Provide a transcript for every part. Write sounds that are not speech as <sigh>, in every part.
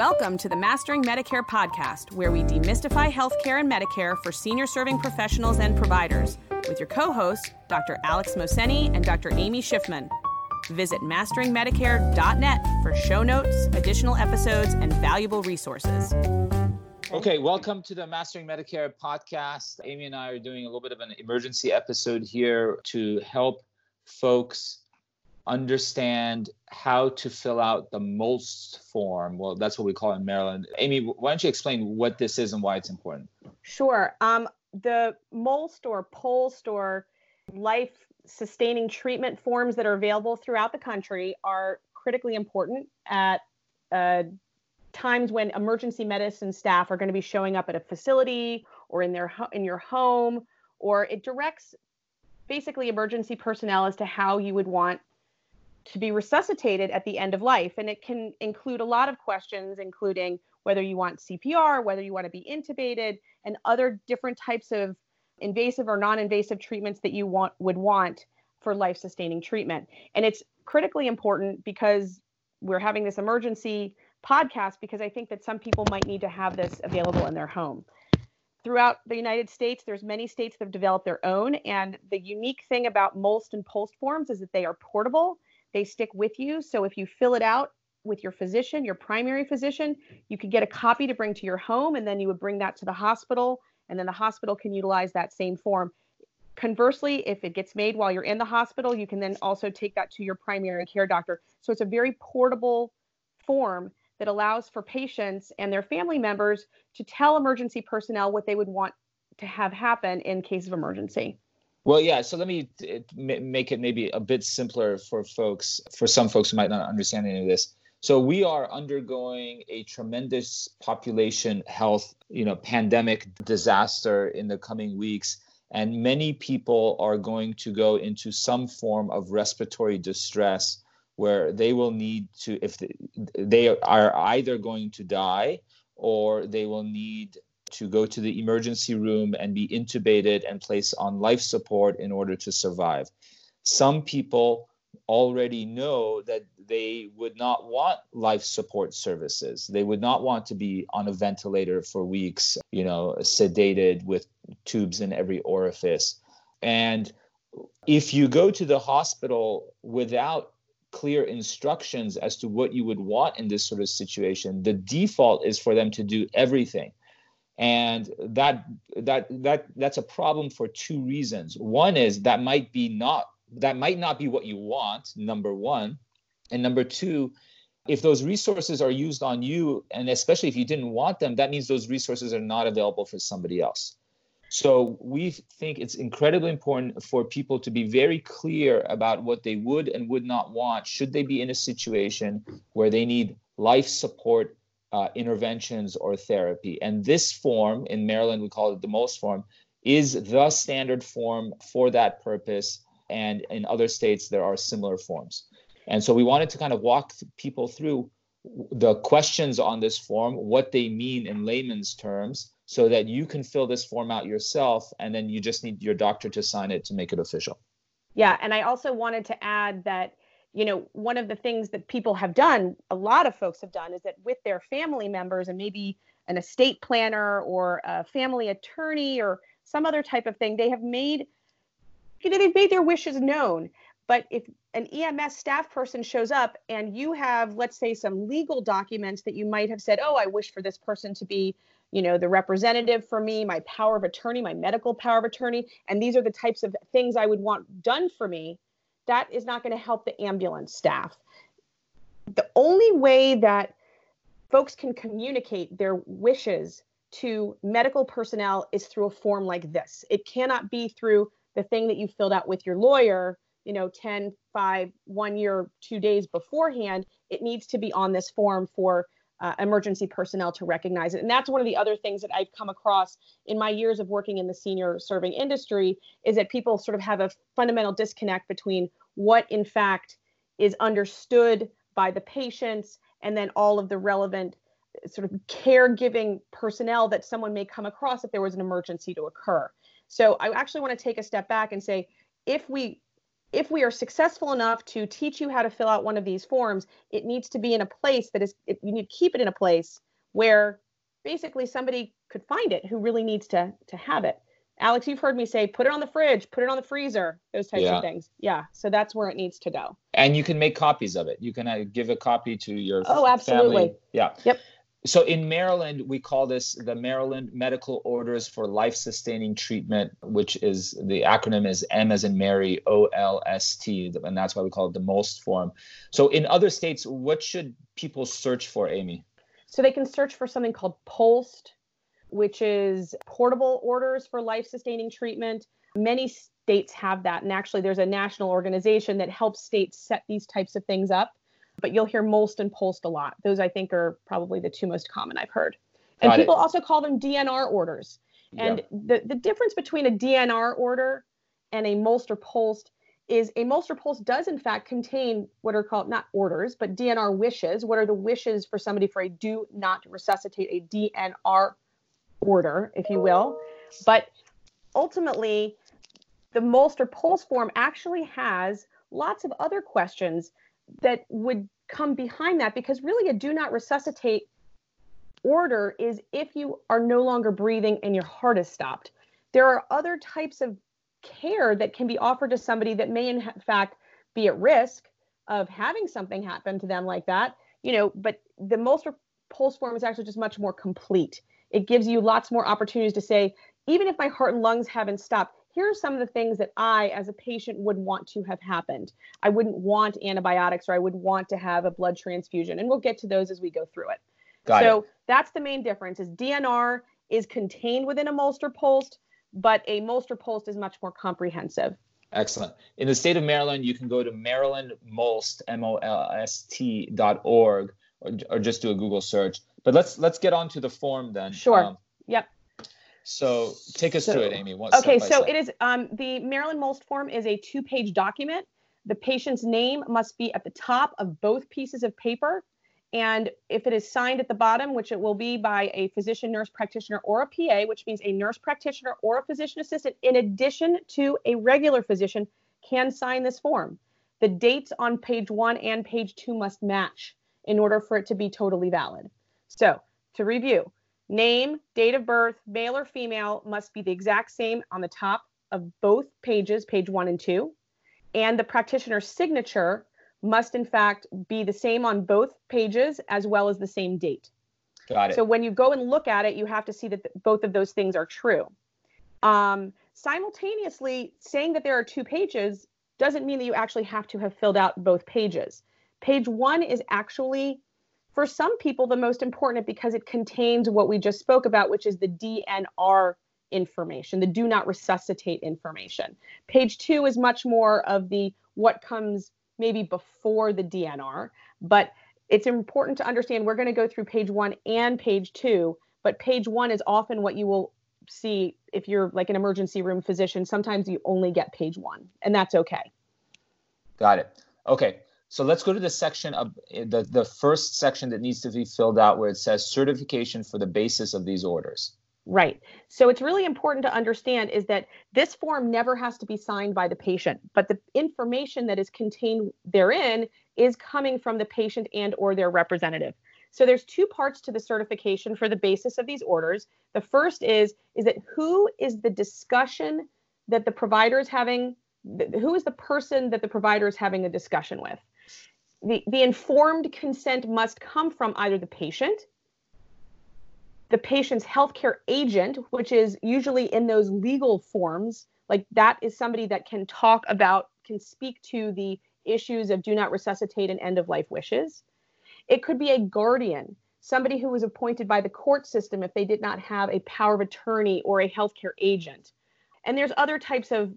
Welcome to the Mastering Medicare podcast, where we demystify healthcare and Medicare for senior serving professionals and providers, with your co hosts, Dr. Alex Mohseni and Dr. Amy Schiffman. Visit masteringmedicare.net for show notes, additional episodes, and valuable resources. Okay, welcome to the Mastering Medicare podcast. Amy and I are doing a little bit of an emergency episode here to help folks understand how to fill out the MOLST form. Well, that's what we call it in Maryland. Amy, why don't you explain what this is and why it's important? Sure. Um, the MOLST or POLST or life sustaining treatment forms that are available throughout the country are critically important at uh, times when emergency medicine staff are going to be showing up at a facility or in their ho- in your home or it directs basically emergency personnel as to how you would want to be resuscitated at the end of life. And it can include a lot of questions, including whether you want CPR, whether you want to be intubated, and other different types of invasive or non-invasive treatments that you want would want for life-sustaining treatment. And it's critically important because we're having this emergency podcast because I think that some people might need to have this available in their home. Throughout the United States, there's many states that have developed their own, and the unique thing about MOLST and POLST forms is that they are portable they stick with you. So if you fill it out with your physician, your primary physician, you could get a copy to bring to your home and then you would bring that to the hospital and then the hospital can utilize that same form. Conversely, if it gets made while you're in the hospital, you can then also take that to your primary care doctor. So it's a very portable form that allows for patients and their family members to tell emergency personnel what they would want to have happen in case of emergency. Well, yeah. So let me make it maybe a bit simpler for folks, for some folks who might not understand any of this. So we are undergoing a tremendous population health, you know, pandemic disaster in the coming weeks, and many people are going to go into some form of respiratory distress where they will need to, if they are either going to die or they will need to go to the emergency room and be intubated and placed on life support in order to survive. Some people already know that they would not want life support services. They would not want to be on a ventilator for weeks, you know, sedated with tubes in every orifice. And if you go to the hospital without clear instructions as to what you would want in this sort of situation, the default is for them to do everything and that that that that's a problem for two reasons. One is that might be not that might not be what you want number one. And number two if those resources are used on you and especially if you didn't want them that means those resources are not available for somebody else. So we think it's incredibly important for people to be very clear about what they would and would not want should they be in a situation where they need life support uh, interventions or therapy. And this form, in Maryland, we call it the MOLST form, is the standard form for that purpose. And in other states, there are similar forms. And so we wanted to kind of walk people through the questions on this form, what they mean in layman's terms, so that you can fill this form out yourself. And then you just need your doctor to sign it to make it official. Yeah. And I also wanted to add that you know, one of the things that people have done, a lot of folks have done, is that with their family members and maybe an estate planner or a family attorney or some other type of thing, they have made, you know, they've made their wishes known. But if an EMS staff person shows up and you have, let's say, some legal documents that you might have said, oh, I wish for this person to be, you know, the representative for me, my power of attorney, my medical power of attorney, and these are the types of things I would want done for me that is not going to help the ambulance staff. The only way that folks can communicate their wishes to medical personnel is through a form like this. It cannot be through the thing that you filled out with your lawyer, you know, 10, 5, 1 year, 2 days beforehand. It needs to be on this form for uh, emergency personnel to recognize it. And that's one of the other things that I've come across in my years of working in the senior serving industry is that people sort of have a fundamental disconnect between what in fact is understood by the patients and then all of the relevant sort of caregiving personnel that someone may come across if there was an emergency to occur. So I actually want to take a step back and say if we if we are successful enough to teach you how to fill out one of these forms, it needs to be in a place that is, you need to keep it in a place where basically somebody could find it who really needs to, to have it. Alex, you've heard me say, put it on the fridge, put it on the freezer, those types yeah. of things. Yeah. So that's where it needs to go. And you can make copies of it. You can uh, give a copy to your oh, absolutely. Family. Yeah. Yep. So in Maryland, we call this the Maryland Medical Orders for Life Sustaining Treatment, which is the acronym is M as in Mary, O L S T, and that's why we call it the MOLST form. So in other states, what should people search for, Amy? So they can search for something called POLST, which is portable orders for life sustaining treatment. Many states have that. And actually, there's a national organization that helps states set these types of things up. But you'll hear MOLST and POLST a lot. Those, I think, are probably the two most common I've heard. And Got people it. also call them DNR orders. And yeah. the, the difference between a DNR order and a MOLST or POLST is a MOLST or POLST does in fact contain what are called not orders, but DNR wishes. What are the wishes for somebody for a do not resuscitate a DNR order, if you will. But ultimately, the MOLST or POLST form actually has lots of other questions that would come behind that because really a do not resuscitate order is if you are no longer breathing and your heart is stopped. There are other types of care that can be offered to somebody that may in fact be at risk of having something happen to them like that, you know, but the MOLST or POLST form is actually just much more complete it gives you lots more opportunities to say, even if my heart and lungs haven't stopped, here are some of the things that I, as a patient, would want to have happened. I wouldn't want antibiotics or I would want to have a blood transfusion. And we'll get to those as we go through it. Got so it. that's the main difference is DNR is contained within a MOLST or POLST, but a MOLST or POLST is much more comprehensive. Excellent. In the state of Maryland, you can go to marylandmolst, M-O-L-S-T dot org, or, or just do a Google search. But let's let's get on to the form then. Sure. Um, yep. So take us so, through it, Amy. What, okay, so it is um, the Maryland MOLST form is a two-page document. The patient's name must be at the top of both pieces of paper. And if it is signed at the bottom, which it will be by a physician, nurse practitioner, or a PA, which means a nurse practitioner or a physician assistant, in addition to a regular physician, can sign this form. The dates on page one and page two must match in order for it to be totally valid. So to review, name, date of birth, male or female must be the exact same on the top of both pages, page one and two. And the practitioner's signature must in fact be the same on both pages as well as the same date. Got it. So when you go and look at it, you have to see that both of those things are true. Um, simultaneously, saying that there are two pages doesn't mean that you actually have to have filled out both pages. Page one is actually for some people the most important because it contains what we just spoke about, which is the DNR information, the do not resuscitate information. Page two is much more of the what comes maybe before the DNR, but it's important to understand we're going to go through page one and page two, but page one is often what you will see if you're like an emergency room physician. Sometimes you only get page one, and that's okay. Got it. Okay. So let's go to the section of eh, the, the first section that needs to be filled out where it says certification for the basis of these orders. Right. So it's really important to understand is that this form never has to be signed by the patient, but the information that is contained therein is coming from the patient and or their representative. So there's two parts to the certification for the basis of these orders. The first is is that who is the discussion that the provider is having who is the person that the provider is having a discussion with? The, the informed consent must come from either the patient, the patient's healthcare agent, which is usually in those legal forms, like that is somebody that can talk about, can speak to the issues of do not resuscitate and end of life wishes. It could be a guardian, somebody who was appointed by the court system if they did not have a power of attorney or a healthcare agent. And there's other types of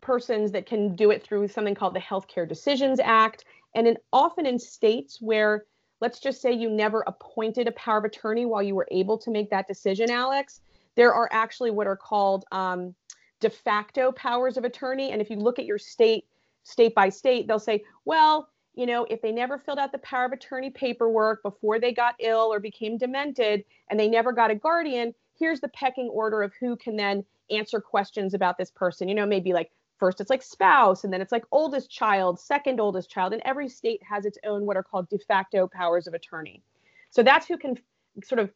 persons that can do it through something called the Healthcare Decisions Act and in, often in states where, let's just say you never appointed a power of attorney while you were able to make that decision, Alex, there are actually what are called um, de facto powers of attorney. And if you look at your state, state by state, they'll say, well, you know, if they never filled out the power of attorney paperwork before they got ill or became demented and they never got a guardian, here's the pecking order of who can then answer questions about this person. You know, maybe like first it's like spouse, and then it's like oldest child, second oldest child, and every state has its own what are called de facto powers of attorney. So that's who can sort of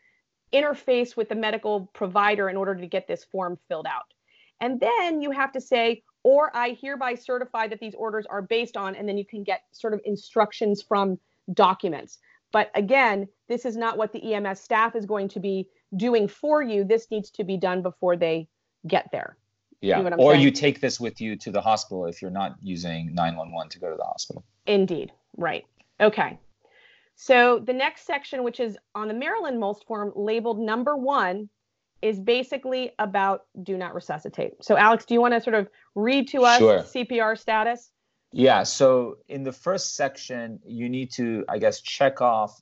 interface with the medical provider in order to get this form filled out. And then you have to say, or I hereby certify that these orders are based on, and then you can get sort of instructions from documents. But again, this is not what the EMS staff is going to be doing for you. This needs to be done before they get there. Yeah. You or saying? you take this with you to the hospital if you're not using 911 to go to the hospital. Indeed. Right. Okay. So the next section, which is on the Maryland MOLST form labeled number one, is basically about do not resuscitate. So, Alex, do you want to sort of read to us sure. CPR status? Yeah. So in the first section, you need to, I guess, check off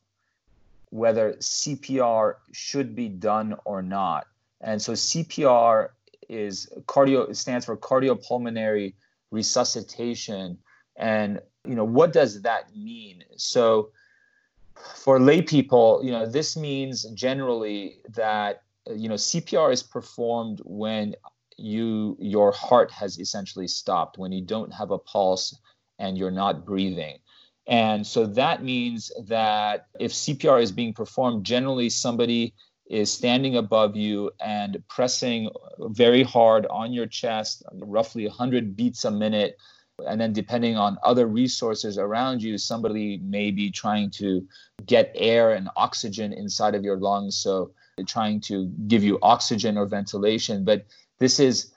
whether CPR should be done or not. And so CPR is cardio it stands for cardiopulmonary resuscitation. And you know, what does that mean? So for lay people, you know, this means generally that you know CPR is performed when you your heart has essentially stopped when you don't have a pulse and you're not breathing and so that means that if cpr is being performed generally somebody is standing above you and pressing very hard on your chest roughly 100 beats a minute. And then depending on other resources around you somebody may be trying to get air and oxygen inside of your lungs. So trying to give you oxygen or ventilation. But this is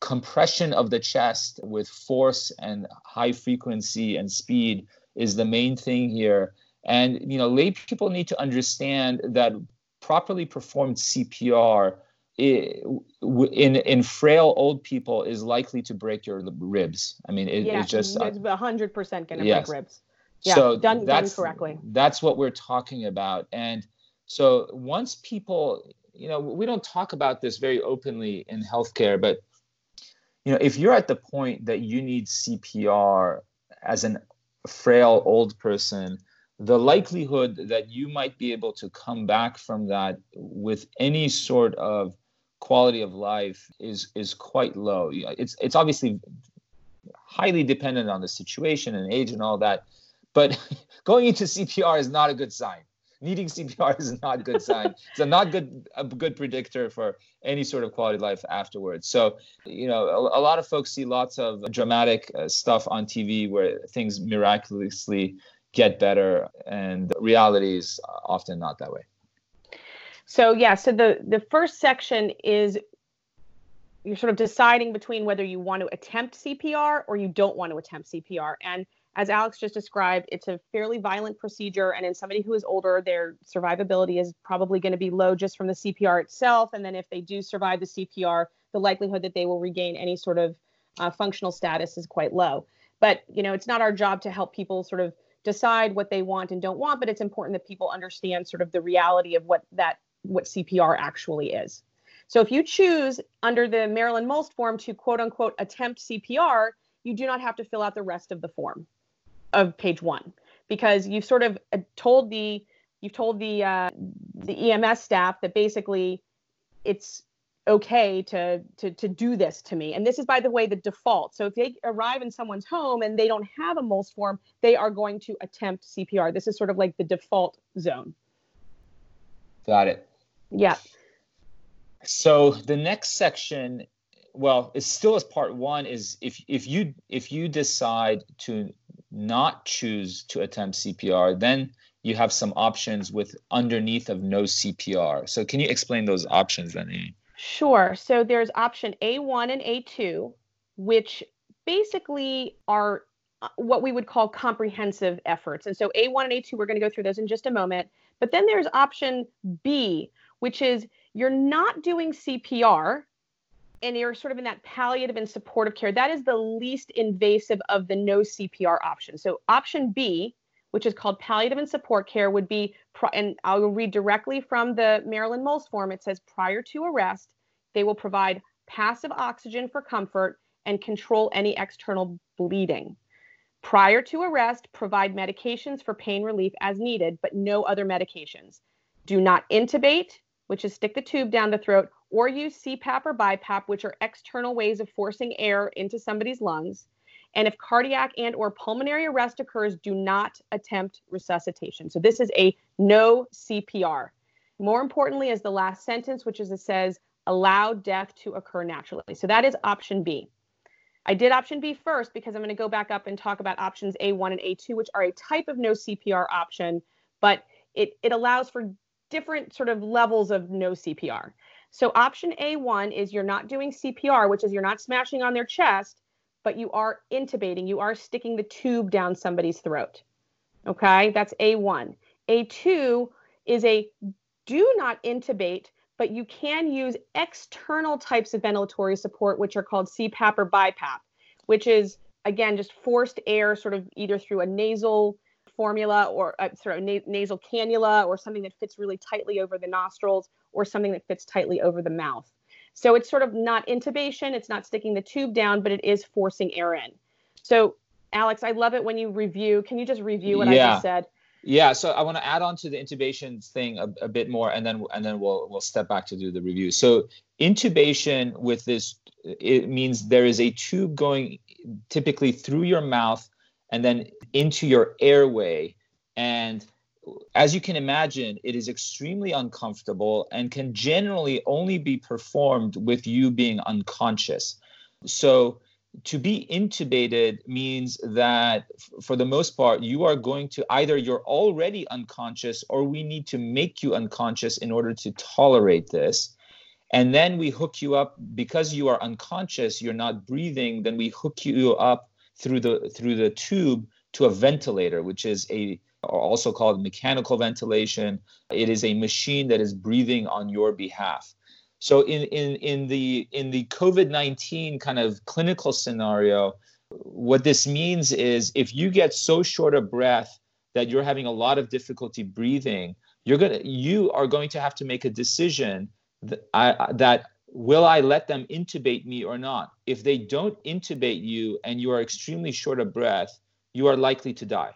compression of the chest with force and high frequency and speed is the main thing here. And you know, lay people need to understand that properly performed CPR in in frail old people is likely to break your ribs. I mean, it, yeah, uh, it's just it's hundred percent going to break ribs. Yeah, so done, done correctly. That's what we're talking about. And so once people you know we don't talk about this very openly in healthcare but you know if you're at the point that you need cpr as an frail old person the likelihood that you might be able to come back from that with any sort of quality of life is is quite low it's it's obviously highly dependent on the situation and age and all that but <laughs> going into cpr is not a good sign needing CPR is not a good sign. <laughs> it's a not good a good predictor for any sort of quality of life afterwards. So, you know, a, a lot of folks see lots of dramatic uh, stuff on TV where things miraculously get better, and reality is often not that way. So yeah, so the the first section is you're sort of deciding between whether you want to attempt CPR or you don't want to attempt CPR. And as Alex just described, it's a fairly violent procedure. And in somebody who is older, their survivability is probably going to be low just from the CPR itself. And then if they do survive the CPR, the likelihood that they will regain any sort of uh, functional status is quite low. But, you know, it's not our job to help people sort of decide what they want and don't want, but it's important that people understand sort of the reality of what that what CPR actually is. So if you choose under the Maryland MOLST form to quote unquote attempt CPR, you do not have to fill out the rest of the form of page one because you've sort of uh, told the you've told the uh, the EMS staff that basically it's okay to, to to do this to me. And this is by the way the default. So if they arrive in someone's home and they don't have a MOLST form, they are going to attempt CPR. This is sort of like the default zone. Got it. Yeah. So the next section well, it's still as part 1 is if if you if you decide to not choose to attempt CPR, then you have some options with underneath of no CPR. So can you explain those options then, Amy? Sure. So there's option A1 and A2, which basically are uh, what we would call comprehensive efforts. And so A1 and A2, we're going to go through those in just a moment. But then there's option B, which is you're not doing CPR, and you're sort of in that palliative and supportive care, that is the least invasive of the no CPR options. So option B, which is called palliative and support care, would be, and I'll read directly from the Maryland MOLST form. It says prior to arrest, they will provide passive oxygen for comfort and control any external bleeding. Prior to arrest, provide medications for pain relief as needed, but no other medications. Do not intubate, which is stick the tube down the throat, or use CPAP or BiPAP, which are external ways of forcing air into somebody's lungs. And if cardiac and or pulmonary arrest occurs, do not attempt resuscitation. So this is a no CPR. More importantly is the last sentence, which is it says allow death to occur naturally. So that is option B. I did option B first because I'm going to go back up and talk about options A1 and A2, which are a type of no CPR option, but it, it allows for different sort of levels of no CPR. So option A1 is you're not doing CPR, which is you're not smashing on their chest, but you are intubating, you are sticking the tube down somebody's throat. Okay, that's A1. A2 is a do not intubate, but you can use external types of ventilatory support, which are called CPAP or BiPAP, which is, again, just forced air sort of either through a nasal formula or uh, sort of na- nasal cannula or something that fits really tightly over the nostrils or something that fits tightly over the mouth. So it's sort of not intubation, it's not sticking the tube down, but it is forcing air in. So, Alex, I love it when you review. Can you just review what yeah. I just said? Yeah, so I want to add on to the intubation thing a, a, bit more, and then and then we'll we'll step back to do the review. So intubation with this it means there is a tube going typically through your mouth and then into your airway, and as you can imagine, it is extremely uncomfortable and can generally only be performed with you being unconscious. So to be intubated means that for the most part you are going to either you're already unconscious or we need to make you unconscious in order to tolerate this and then we hook you up because you are unconscious you're not breathing then we hook you up through the through the tube to a ventilator which is a also called mechanical ventilation it is a machine that is breathing on your behalf so in in in the in the COVID-19 kind of clinical scenario, what this means is if you get so short of breath that you're having a lot of difficulty breathing, you're gonna you are going to have to make a decision that, I, that will I let them intubate me or not? If they don't intubate you and you are extremely short of breath, you are likely to die.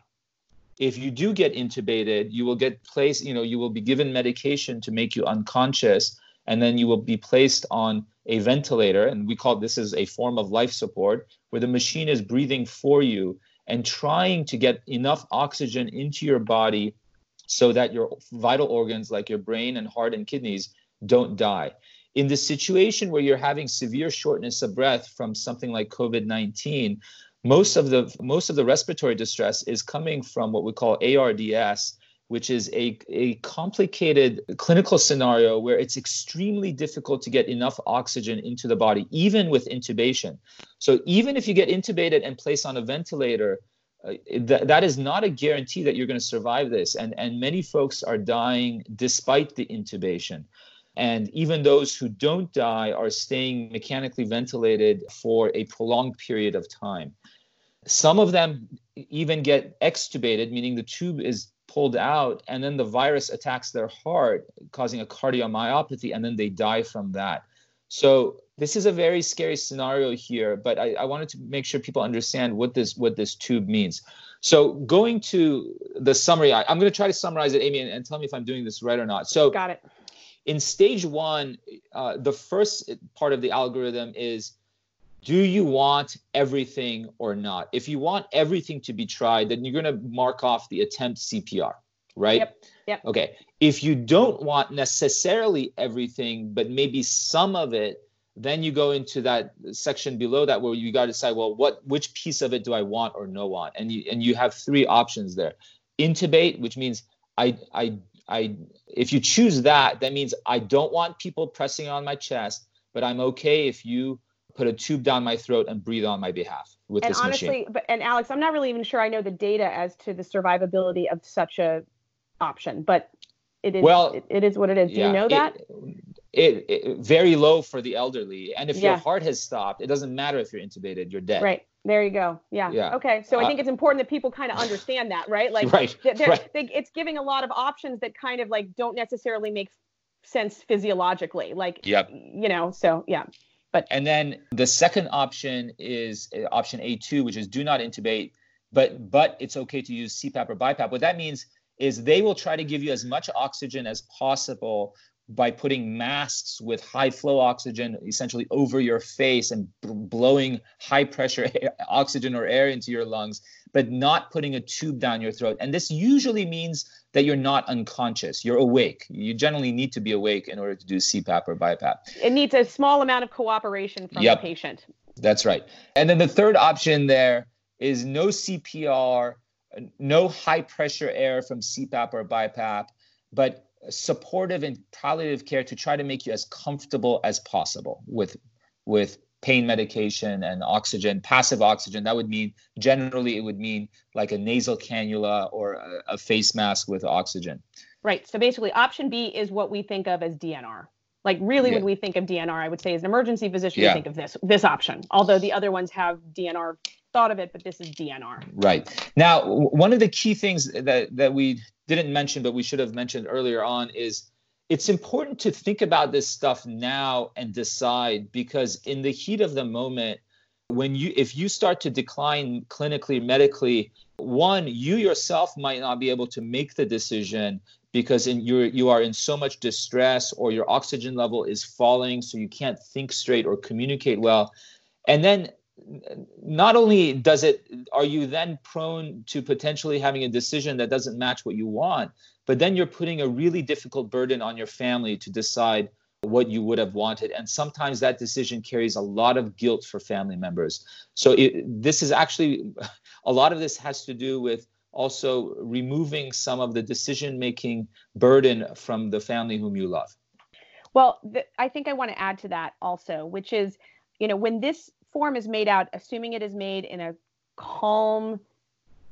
If you do get intubated, you will get placed, you know, you will be given medication to make you unconscious and then you will be placed on a ventilator and we call this is a form of life support where the machine is breathing for you and trying to get enough oxygen into your body so that your vital organs like your brain and heart and kidneys don't die. In the situation where you're having severe shortness of breath from something like covid-19 most of the most of the respiratory distress is coming from what we call ards which is a, a complicated clinical scenario where it's extremely difficult to get enough oxygen into the body, even with intubation. So, even if you get intubated and placed on a ventilator, uh, th- that is not a guarantee that you're going to survive this. And, and many folks are dying despite the intubation. And even those who don't die are staying mechanically ventilated for a prolonged period of time. Some of them even get extubated, meaning the tube is pulled out and then the virus attacks their heart causing a cardiomyopathy and then they die from that. So this is a very scary scenario here but I, I, wanted to make sure people understand what this what this tube means. So going to the summary I, am going to try to summarize it amy and, and, tell me if i'm doing this right or not. So got it in stage one uh, the first part of the algorithm is do you want everything or not? If you want everything to be tried, then you're going to mark off the attempt CPR, right? Yep. Yep. Okay. If you don't want necessarily everything, but maybe some of it, then you go into that section below that where you got to decide, well, what which piece of it do I want or no want? And you and you have three options there. Intubate, which means I I I if you choose that, that means I don't want people pressing on my chest, but I'm okay if you put a tube down my throat and breathe on my behalf with and this honestly, machine. But and Alex, I'm not really even sure I know the data as to the survivability of such a option, but it is well, it, it is what it is. Do yeah, you know that? It, it, it, very low for the elderly, and if yeah. your heart has stopped, it doesn't matter if you're intubated, you're dead. Right. There you go. Yeah. yeah. Okay. So I think uh, it's important that people kind of understand that, right? <laughs> Like, right. right. They, it's giving a lot of options that kind of like don't necessarily make sense physiologically. Like, yep. you know, so yeah. But and then the second option is uh, option A2, which is do not intubate, but but it's okay to use CPAP or BiPAP. What that means is they will try to give you as much oxygen as possible by putting masks with high flow oxygen essentially over your face and b- blowing high pressure <laughs> air, oxygen or air into your lungs, but not putting a tube down your throat. And this usually means that you're not unconscious, you're awake. You generally need to be awake in order to do CPAP or BiPAP. It needs a small amount of cooperation from yep. the patient. That's right. And then the third option there is no CPR, no high pressure air from CPAP or BiPAP, but supportive and palliative care to try to make you as comfortable as possible with with pain medication and oxygen passive oxygen. That would mean generally it would mean like a nasal cannula or a, a face mask with oxygen. Right. So basically option b is what we think of as dnr like really yeah. when we think of dnr i would say as an emergency physician yeah. we think of this this option although the other ones have dnr thought of it but this is dnr right. Now one of the key things that that we didn't mention, but we should have mentioned earlier on, is it's important to think about this stuff now and decide because in the heat of the moment, when you if you start to decline clinically, medically, one, you yourself might not be able to make the decision because in you you are in so much distress or your oxygen level is falling so you can't think straight or communicate well. And then not only does it are you then prone to potentially having a decision that doesn't match what you want but then you're putting a really difficult burden on your family to decide what you would have wanted. And sometimes that decision carries a lot of guilt for family members. So it, this is actually a lot of this has to do with also removing some of the decision making burden from the family whom you love. Well th- i think i want to add to that also which is you know when this form is made out, assuming it is made in a calm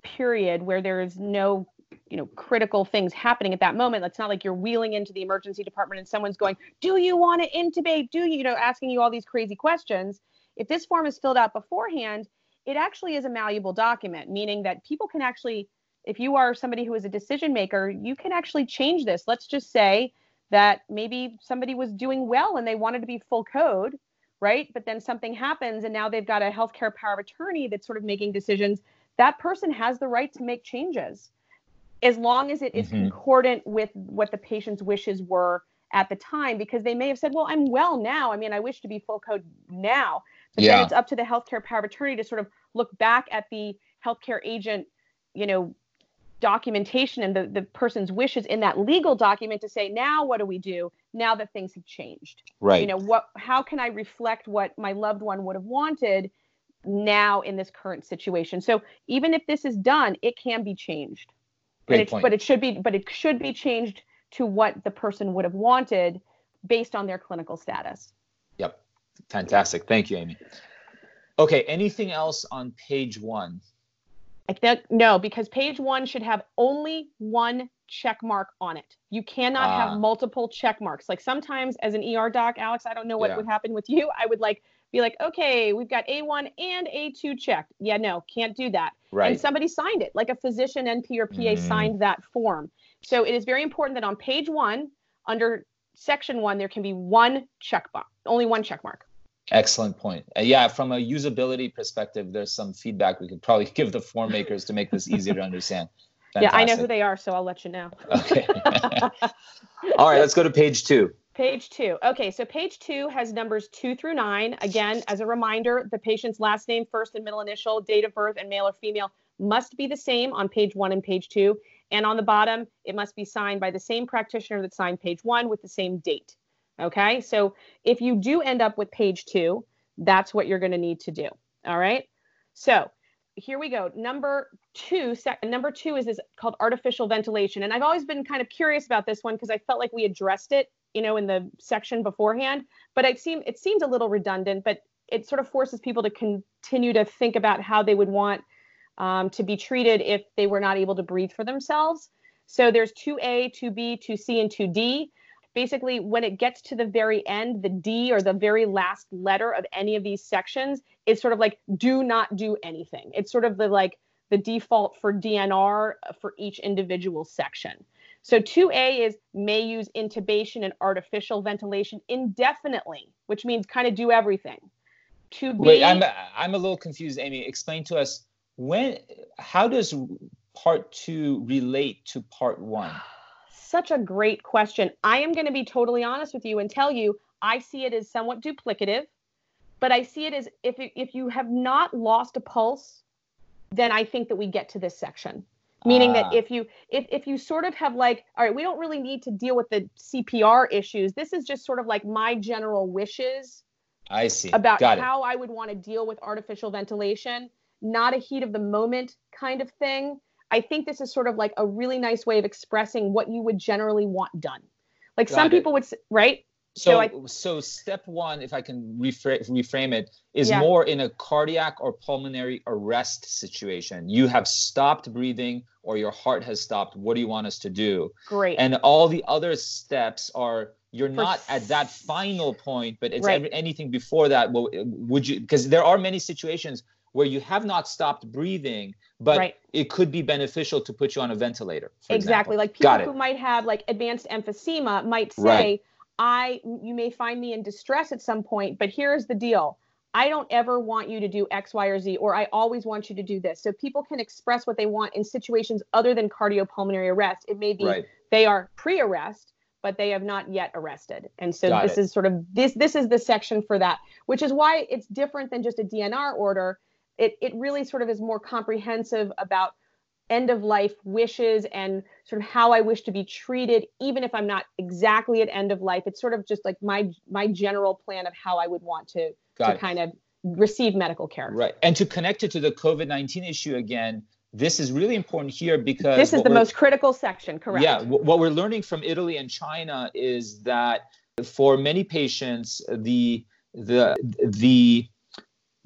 period where there is no you know critical things happening at that moment. It's not like you're wheeling into the emergency department and someone's going do you want to intubate? Do you you know asking you all these crazy questions. If this form is filled out beforehand it actually is a malleable document meaning that people can actually if you are somebody who is a decision maker you can actually change this. Let's just say that maybe somebody was doing well and they wanted to be full code right? But then something happens and now they've got a healthcare power of attorney that's sort of making decisions. That person has the right to make changes as long as it is mm-hmm. concordant with what the patient's wishes were at the time because they may have said, well, I'm well now. I mean, I wish to be full code now. But yeah. then it's up to the healthcare power of attorney to sort of look back at the healthcare agent, you know, documentation and the, the person's wishes in that legal document to say, now what do we do now that things have changed? Right. You know, what how can I reflect what my loved one would have wanted now in this current situation? So even if this is done, it can be changed. Great point. But it should be but it should be changed to what the person would have wanted based on their clinical status. Yep. Fantastic. Thank you, Amy. Okay, anything else on page one? I think no, because page one should have only one check mark on it. You cannot have ah. multiple check marks. Like sometimes as an ER doc, Alex, I don't know what yeah. would happen with you. I would like be like, okay, we've got A1 and A2 checked. Yeah, no, can't do that. Right. And somebody signed it, like a physician, NP, or PA mm. signed that form. So it is very important that on page one, under section one, there can be one check box, only one check mark. Excellent point. Uh, yeah, from a usability perspective, there's some feedback we could probably <laughs> give the form makers to make this easier to understand. Fantastic. <laughs> Yeah, I know who they are, so I'll let you know. Okay. <laughs> All right, let's go to page two. Page two. Okay, so page two has numbers two through nine. Again, as a reminder, the patient's last name, first and middle initial, date of birth, and male or female must be the same on page one and page two. And on the bottom, it must be signed by the same practitioner that signed page one with the same date. Okay, so if you do end up with page two, that's what you're going to need to do. All right, so here we go. Number two, number two is this called artificial ventilation, and I've always been kind of curious about this one because I felt like we addressed it, you know, in the section beforehand. But it seemed it seemed a little redundant, but it sort of forces people to continue to think about how they would want um, to be treated if they were not able to breathe for themselves. So there's 2A, 2B, 2C, and 2D basically when it gets to the very end the d or the very last letter of any of these sections is sort of like do not do anything. It's sort of the like the default for dnr uh, for each individual section. So 2a is may use intubation and artificial ventilation indefinitely which means kind of do everything. 2b wait i'm i'm a little confused amy. Explain to us when how does part two relate to part one such a great question. I am going to be totally honest with you and tell you I see it as somewhat duplicative, but I see it as if if you have not lost a pulse, then I think that we get to this section. Meaning that Ah. if you if if you sort of have like, all right, we don't really need to deal with the CPR issues. This is just sort of like my general wishes I see. about Got it. how I would want to deal with artificial ventilation, not a heat of the moment kind of thing. I think this is sort of like a really nice way of expressing what you would generally want done. Like some it. people would, right? So, So so, step one, if I can refra- reframe it, is Yeah. more in a cardiac or pulmonary arrest situation. You have stopped breathing or your heart has stopped. What do you want us to do? Great. And all the other steps are you're not at that final point, but it's Right. every, anything before that. Well, would you? Because there are many situations where you have not stopped breathing, but Right. it could be beneficial to put you on a ventilator. exactly. example. Like people who might have like advanced emphysema might say, Right. I you may find me in distress at some point, but here's the deal. I don't ever want you to do X, Y, or Z, or I always want you to do this. So people can express what they want in situations other than cardiopulmonary arrest. It may be Right. they are pre-arrest, but they have not yet arrested. And so Got this it. is sort of this this is the section for that, which is why it's different than just a DNR order. It it really sort of is more comprehensive about end of life wishes and sort of how I wish to be treated, even if I'm not exactly at end of life. It's sort of just like my my general plan of how I would want to Got to it. kind of receive medical care. Right. And to connect it to the COVID 19 issue again, this is really important here because This is the most critical section, correct? Yeah. wh- What we're learning from Italy and China is that for many patients, the the the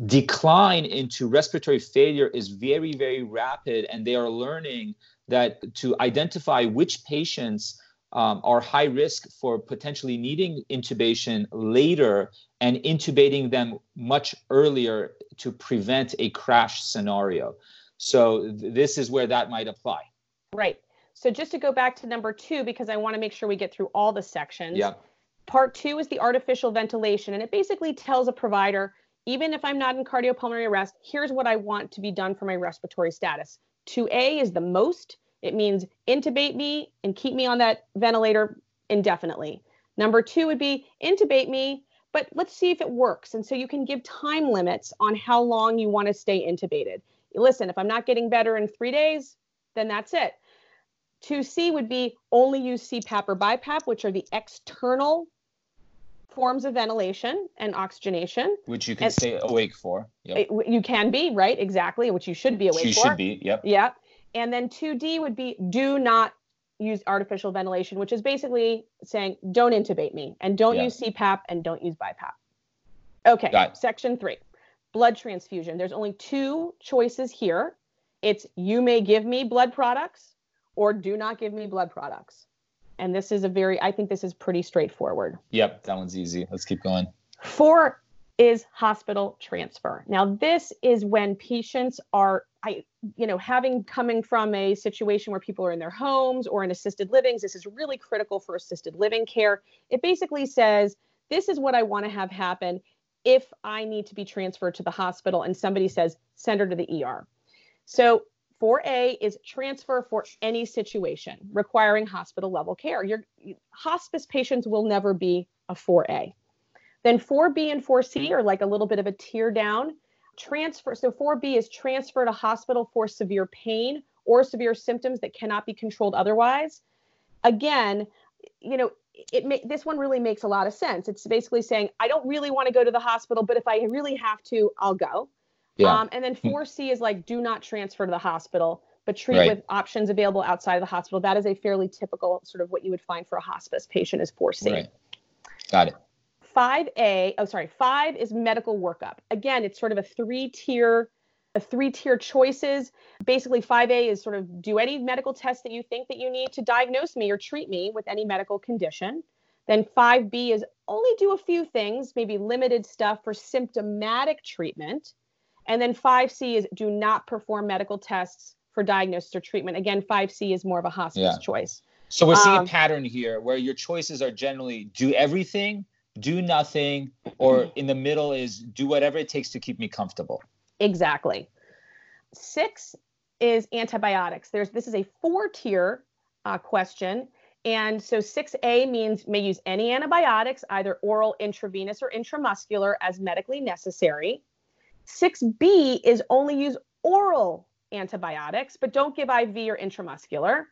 decline into respiratory failure is very very rapid and they are learning that to identify which patients um, are high risk for potentially needing intubation later and intubating them much earlier to prevent a crash scenario so th- this is where that might apply Right. So just to go back to number two, because I want to make sure we get through all the sections. yeah Part two is the artificial ventilation, and it basically tells a provider, even if I'm not in cardiopulmonary arrest, here's what I want to be done for my respiratory status. 2A is the most. It means intubate me and keep me on that ventilator indefinitely. Number two would be intubate me, but let's see if it works. And so you can give time limits on how long you want to stay intubated. Listen, if I'm not getting better in three days, then that's it. 2C would be only use CPAP or BiPAP, which are the external forms of ventilation and oxygenation. which you can And- stay awake for yep. It- you can be, right? Exactly, which you should be awake you for. should be yep Yeah. And then 2D would be do not use artificial ventilation, which is basically saying don't intubate me and don't Yeah. use CPAP and don't use BiPAP. Okay, Got it. section three blood transfusion. There's only two choices here it's you may give me blood products or do not give me blood products. And this is a very, I think this is pretty straightforward. Yep, that one's easy. Let's keep going. Four is hospital transfer. Now, this is when patients are, I, you know, having coming from a situation where people are in their homes or in assisted livings. This is really critical for assisted living care. It basically says, this is what I want to have happen if I need to be transferred to the hospital and somebody says, send her to the ER. So 4A is transfer for any situation requiring hospital level care. Your hospice patients will never be a 4A. Then 4B and 4C are like a little bit of a tier down. Transfer. So 4B is transfer to hospital for severe pain or severe symptoms that cannot be controlled otherwise. Again, you know, it ma- this one really makes a lot of sense. It's basically saying I don't really want to go to the hospital, but if I really have to, I'll go. Yeah. Um, and then 4C is like do not transfer to the hospital, but treat Right. with options available outside of the hospital. That is a fairly typical sort of what you would find for a hospice patient is 4C. right. Got it. 5A, oh sorry, 5 is medical workup. Again, it's sort of a three-tier a three-tier choices. Basically 5A is sort of do any medical test that you think that you need to diagnose me or treat me with any medical condition. Then 5B is only do a few things, maybe limited stuff for symptomatic treatment. And then 5C is do not perform medical tests for diagnosis or treatment. Again, 5C is more of a hospice Yeah. choice. So we're seeing Um, a pattern here where your choices are generally do everything, do nothing, or in the middle is do whatever it takes to keep me comfortable. Exactly. Six is antibiotics. There's this is a four tier uh, question. And so 6A means may use any antibiotics, either oral, intravenous, or intramuscular, as medically necessary. 6B is only use oral antibiotics, but don't give IV or intramuscular.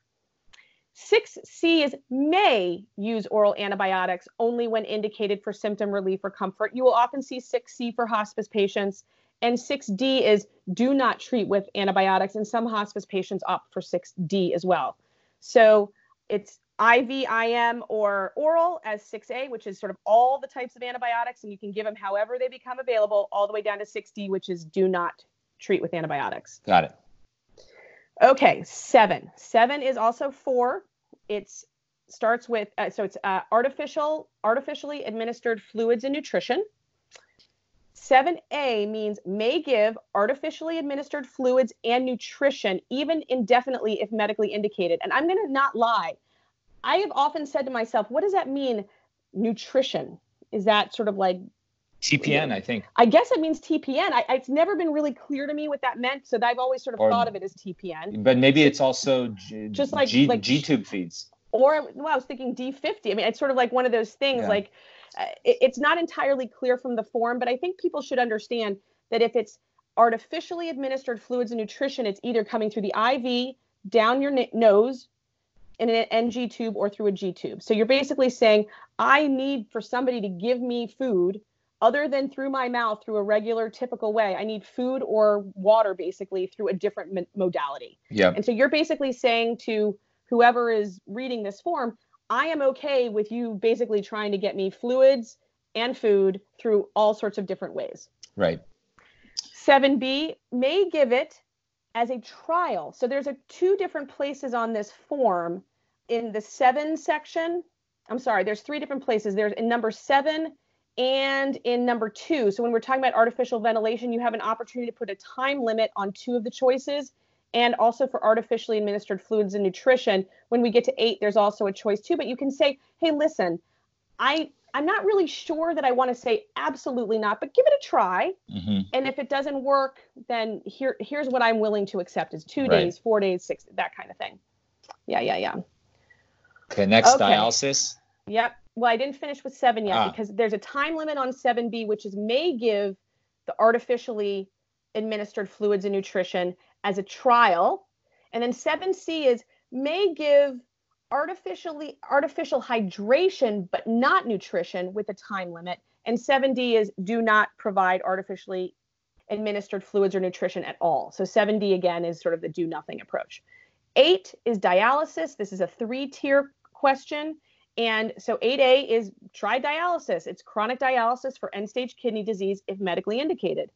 6C is may use oral antibiotics only when indicated for symptom relief or comfort. You will often see 6C for hospice patients. And 6D is do not treat with antibiotics. And some hospice patients opt for 6D as well. So it's IV, IM, or oral as 6A, which is sort of all the types of antibiotics. And you can give them however they become available, all the way down to 6D, which is do not treat with antibiotics. Got it. Okay, seven. Seven is also four. It starts with uh, so it's uh, artificial, artificially administered fluids and nutrition. 7A means may give artificially administered fluids and nutrition, even indefinitely if medically indicated. And I'm going to not lie. I have often said to myself, what does that mean, nutrition? Is that sort of like TPN, I think. I guess it means TPN. I, it's never been really clear to me what that meant, so I've always sort of or, thought of it as TPN. But maybe it's also G, just like G, like G tube feeds. Or well, I was thinking D50. I mean, it's sort of like one of those things. Yeah. Like uh, it, it's not entirely clear from the form, but I think people should understand that if it's artificially administered fluids and nutrition, it's either coming through the IV down your nose in an NG tube or through a G tube. So you're basically saying, I need for somebody to give me food other than through my mouth through a regular typical way. I need food or water basically through a different modality. Yeah and so you're basically saying to whoever is reading this form i am okay with you basically trying to get me fluids and food through all sorts of different ways. Right. 7b may give it as a trial. So there's a two different places on this form in the 7 section i'm sorry there's three different places there's in number 7 and in number two. So when we're talking about artificial ventilation, you have an opportunity to put a time limit on two of the choices. And also for artificially administered fluids and nutrition, when we get to eight, there's also a choice too. But you can say, hey, listen, I I'm not really sure that I want to say absolutely not, but give it a try. Mm-hmm. And if it doesn't work, then here here's what I'm willing to accept is two right. days, four days, six, that kind of thing. Yeah, yeah, yeah. Okay, next okay. dialysis. Yep well, I didn't finish with seven yet ah. because there's a time limit on 7B, which is may give the artificially administered fluids and nutrition as a trial. And then 7C is may give artificially artificial hydration but not nutrition with a time limit. And 7D is do not provide artificially administered fluids or nutrition at all. So 7D again is sort of the do nothing approach. 8 is dialysis. This is a three-tier question and so 8A is try dialysis. It's chronic dialysis for end stage kidney disease if medically indicated.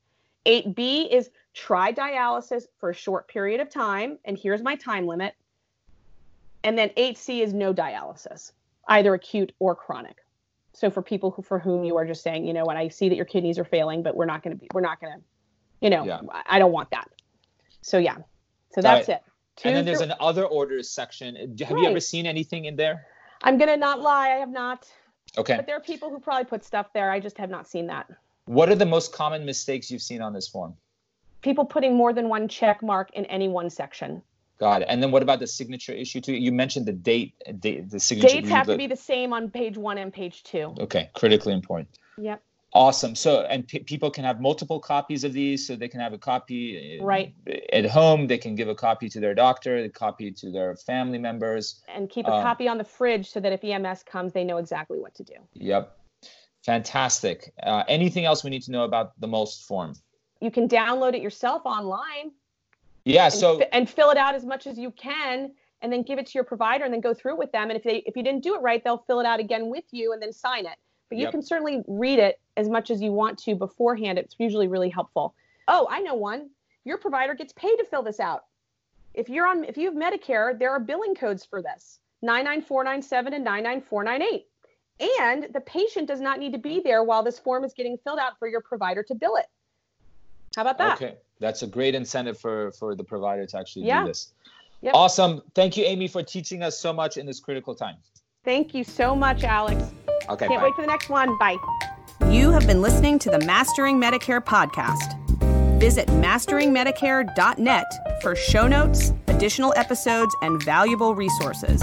8B is try dialysis for a short period of time. And here's my time limit. And then 8C is no dialysis, either acute or chronic. So for people who, for whom you are just saying, you know what, I see that your kidneys are failing, but we're not going to be, we're not going to, you know, yeah. I don't want that. So yeah, so that's it. Two and then there's an other orders section. Have right. you ever seen anything in there? I'm gonna not lie, I have not. Okay. But there are people who probably put stuff there. I just have not seen that. What are the most common mistakes you've seen on this form? People putting more than one check mark in any one section. Got it. And then what about the signature issue too? You mentioned the date, date the signature. Dates have to be the same on page one and page two. Okay, critically important. Yep. Awesome. So, and p- people can have multiple copies of these, so they can have a copy right at home. They can give a copy to their doctor, a copy to their family members, and keep a um, copy on the fridge so that if EMS comes, they know exactly what to do. Yep. Fantastic. Uh, anything else we need to know about the MOLST form? You can download it yourself online. Yeah. And so f- and fill it out as much as you can, and then give it to your provider, and then go through it with them. And if they if you didn't do it right, they'll fill it out again with you, and then sign it but you yep. can certainly read it as much as you want to beforehand. It's usually really helpful. Oh, I know one. Your provider gets paid to fill this out. If you're on if you have Medicare, there are billing codes for this. 99497 and 99498. And the patient does not need to be there while this form is getting filled out for your provider to bill it. How about that? Okay. That's a great incentive for for the provider to actually yeah. do this. Yep. Awesome. Thank you, Amy, for teaching us so much in this critical time. Thank you so much, Alex. Okay. Can't bye. wait for the next one. Bye. You have been listening to the Mastering Medicare podcast. Visit masteringmedicare.net for show notes, additional episodes, and valuable resources.